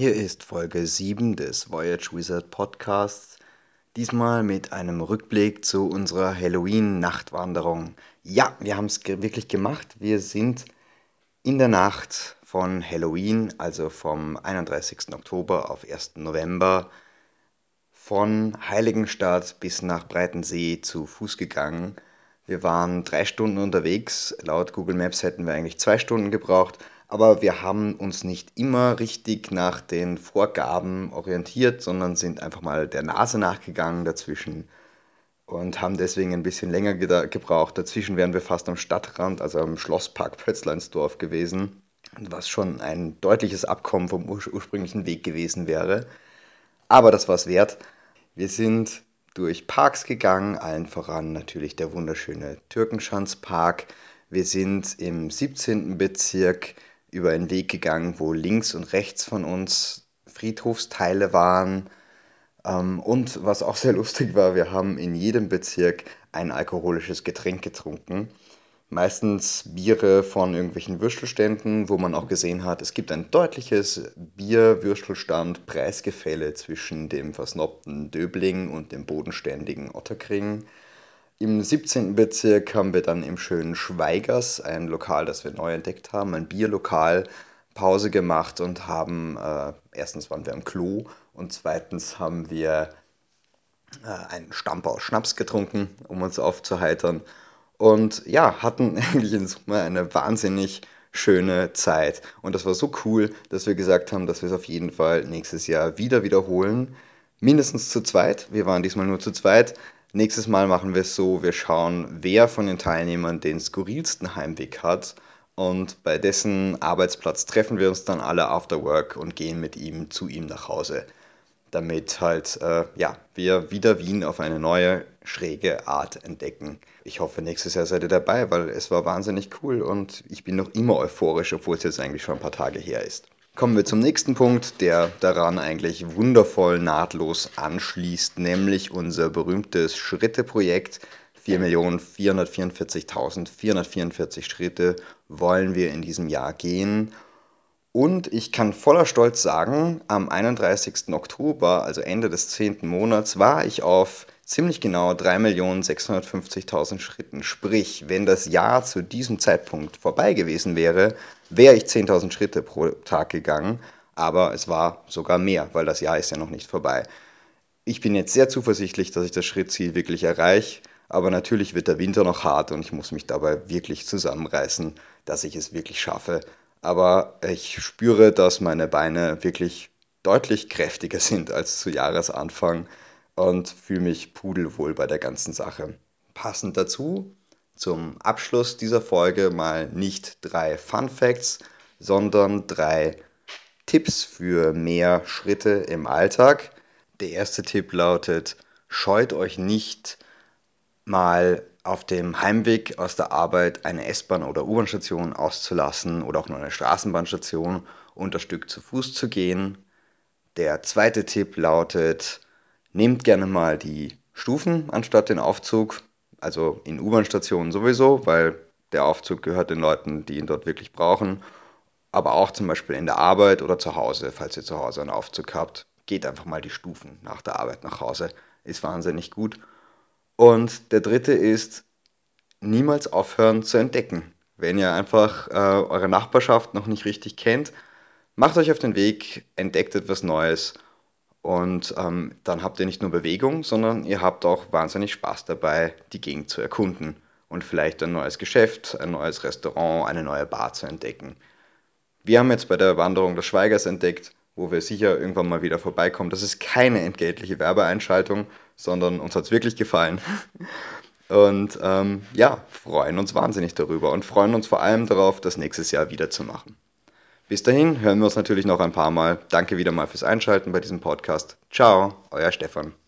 Hier ist Folge 7 des Voyage Wizard Podcasts. Diesmal mit einem Rückblick zu unserer Halloween-Nachtwanderung. Ja, wir haben es wirklich gemacht. Wir sind in der Nacht von Halloween, also vom 31. Oktober auf 1. November, von Heiligenstadt bis nach Breitensee zu Fuß gegangen. Wir waren drei Stunden unterwegs. Laut Google Maps hätten wir eigentlich zwei Stunden gebraucht aber wir haben uns nicht immer richtig nach den Vorgaben orientiert, sondern sind einfach mal der Nase nachgegangen dazwischen und haben deswegen ein bisschen länger gebraucht. Dazwischen wären wir fast am Stadtrand, also am Schlosspark Pötzleinsdorf gewesen, was schon ein deutliches Abkommen vom ur ursprünglichen Weg gewesen wäre. Aber das war es wert. Wir sind durch Parks gegangen, allen voran natürlich der wunderschöne Türkenschanzpark. Wir sind im 17. Bezirk über einen Weg gegangen, wo links und rechts von uns Friedhofsteile waren. Ähm, und was auch sehr lustig war, wir haben in jedem Bezirk ein alkoholisches Getränk getrunken. Meistens Biere von irgendwelchen Würstelständen, wo man auch gesehen hat, es gibt ein deutliches Bier-Würstelstand-Preisgefälle zwischen dem versnobten Döbling und dem bodenständigen Otterkring. Im 17. Bezirk haben wir dann im schönen Schweigers, ein Lokal, das wir neu entdeckt haben, ein Bierlokal, Pause gemacht und haben, äh, erstens waren wir am Klo und zweitens haben wir äh, einen Stammbau Schnaps getrunken, um uns aufzuheitern. Und ja, hatten eigentlich in Summe eine wahnsinnig schöne Zeit. Und das war so cool, dass wir gesagt haben, dass wir es auf jeden Fall nächstes Jahr wieder wiederholen. Mindestens zu zweit. Wir waren diesmal nur zu zweit. Nächstes Mal machen wir es so, wir schauen, wer von den Teilnehmern den skurrilsten Heimweg hat und bei dessen Arbeitsplatz treffen wir uns dann alle after work und gehen mit ihm zu ihm nach Hause, damit halt äh, ja, wir wieder Wien auf eine neue, schräge Art entdecken. Ich hoffe, nächstes Jahr seid ihr dabei, weil es war wahnsinnig cool und ich bin noch immer euphorisch, obwohl es jetzt eigentlich schon ein paar Tage her ist. Kommen wir zum nächsten Punkt, der daran eigentlich wundervoll nahtlos anschließt, nämlich unser berühmtes Schritte-Projekt. 4.444.444 Schritte wollen wir in diesem Jahr gehen. Und ich kann voller Stolz sagen, am 31. Oktober, also Ende des 10. Monats, war ich auf ziemlich genau 3.650.000 Schritten. Sprich, wenn das Jahr zu diesem Zeitpunkt vorbei gewesen wäre, wäre ich 10.000 Schritte pro Tag gegangen. Aber es war sogar mehr, weil das Jahr ist ja noch nicht vorbei. Ich bin jetzt sehr zuversichtlich, dass ich das Schrittziel wirklich erreiche. Aber natürlich wird der Winter noch hart und ich muss mich dabei wirklich zusammenreißen, dass ich es wirklich schaffe. Aber ich spüre, dass meine Beine wirklich deutlich kräftiger sind als zu Jahresanfang und fühle mich pudelwohl bei der ganzen Sache. Passend dazu zum Abschluss dieser Folge mal nicht drei Fun Facts, sondern drei Tipps für mehr Schritte im Alltag. Der erste Tipp lautet, scheut euch nicht mal auf dem Heimweg aus der Arbeit eine S-Bahn oder U-Bahn-Station auszulassen oder auch nur eine Straßenbahnstation und das Stück zu Fuß zu gehen. Der zweite Tipp lautet, Nehmt gerne mal die Stufen anstatt den Aufzug, also in U-Bahn-Stationen sowieso, weil der Aufzug gehört den Leuten, die ihn dort wirklich brauchen. Aber auch zum Beispiel in der Arbeit oder zu Hause, falls ihr zu Hause einen Aufzug habt, geht einfach mal die Stufen nach der Arbeit nach Hause. Ist wahnsinnig gut. Und der dritte ist, niemals aufhören zu entdecken. Wenn ihr einfach äh, eure Nachbarschaft noch nicht richtig kennt, macht euch auf den Weg, entdeckt etwas Neues und ähm, dann habt ihr nicht nur Bewegung, sondern ihr habt auch wahnsinnig Spaß dabei, die Gegend zu erkunden und vielleicht ein neues Geschäft, ein neues Restaurant, eine neue Bar zu entdecken. Wir haben jetzt bei der Wanderung des Schweigers entdeckt, wo wir sicher irgendwann mal wieder vorbeikommen. Das ist keine entgeltliche Werbeeinschaltung, sondern uns hat es wirklich gefallen. Und ähm, ja, freuen uns wahnsinnig darüber und freuen uns vor allem darauf, das nächstes Jahr wieder zu machen. Bis dahin hören wir uns natürlich noch ein paar Mal. Danke wieder mal fürs Einschalten bei diesem Podcast. Ciao, euer Stefan.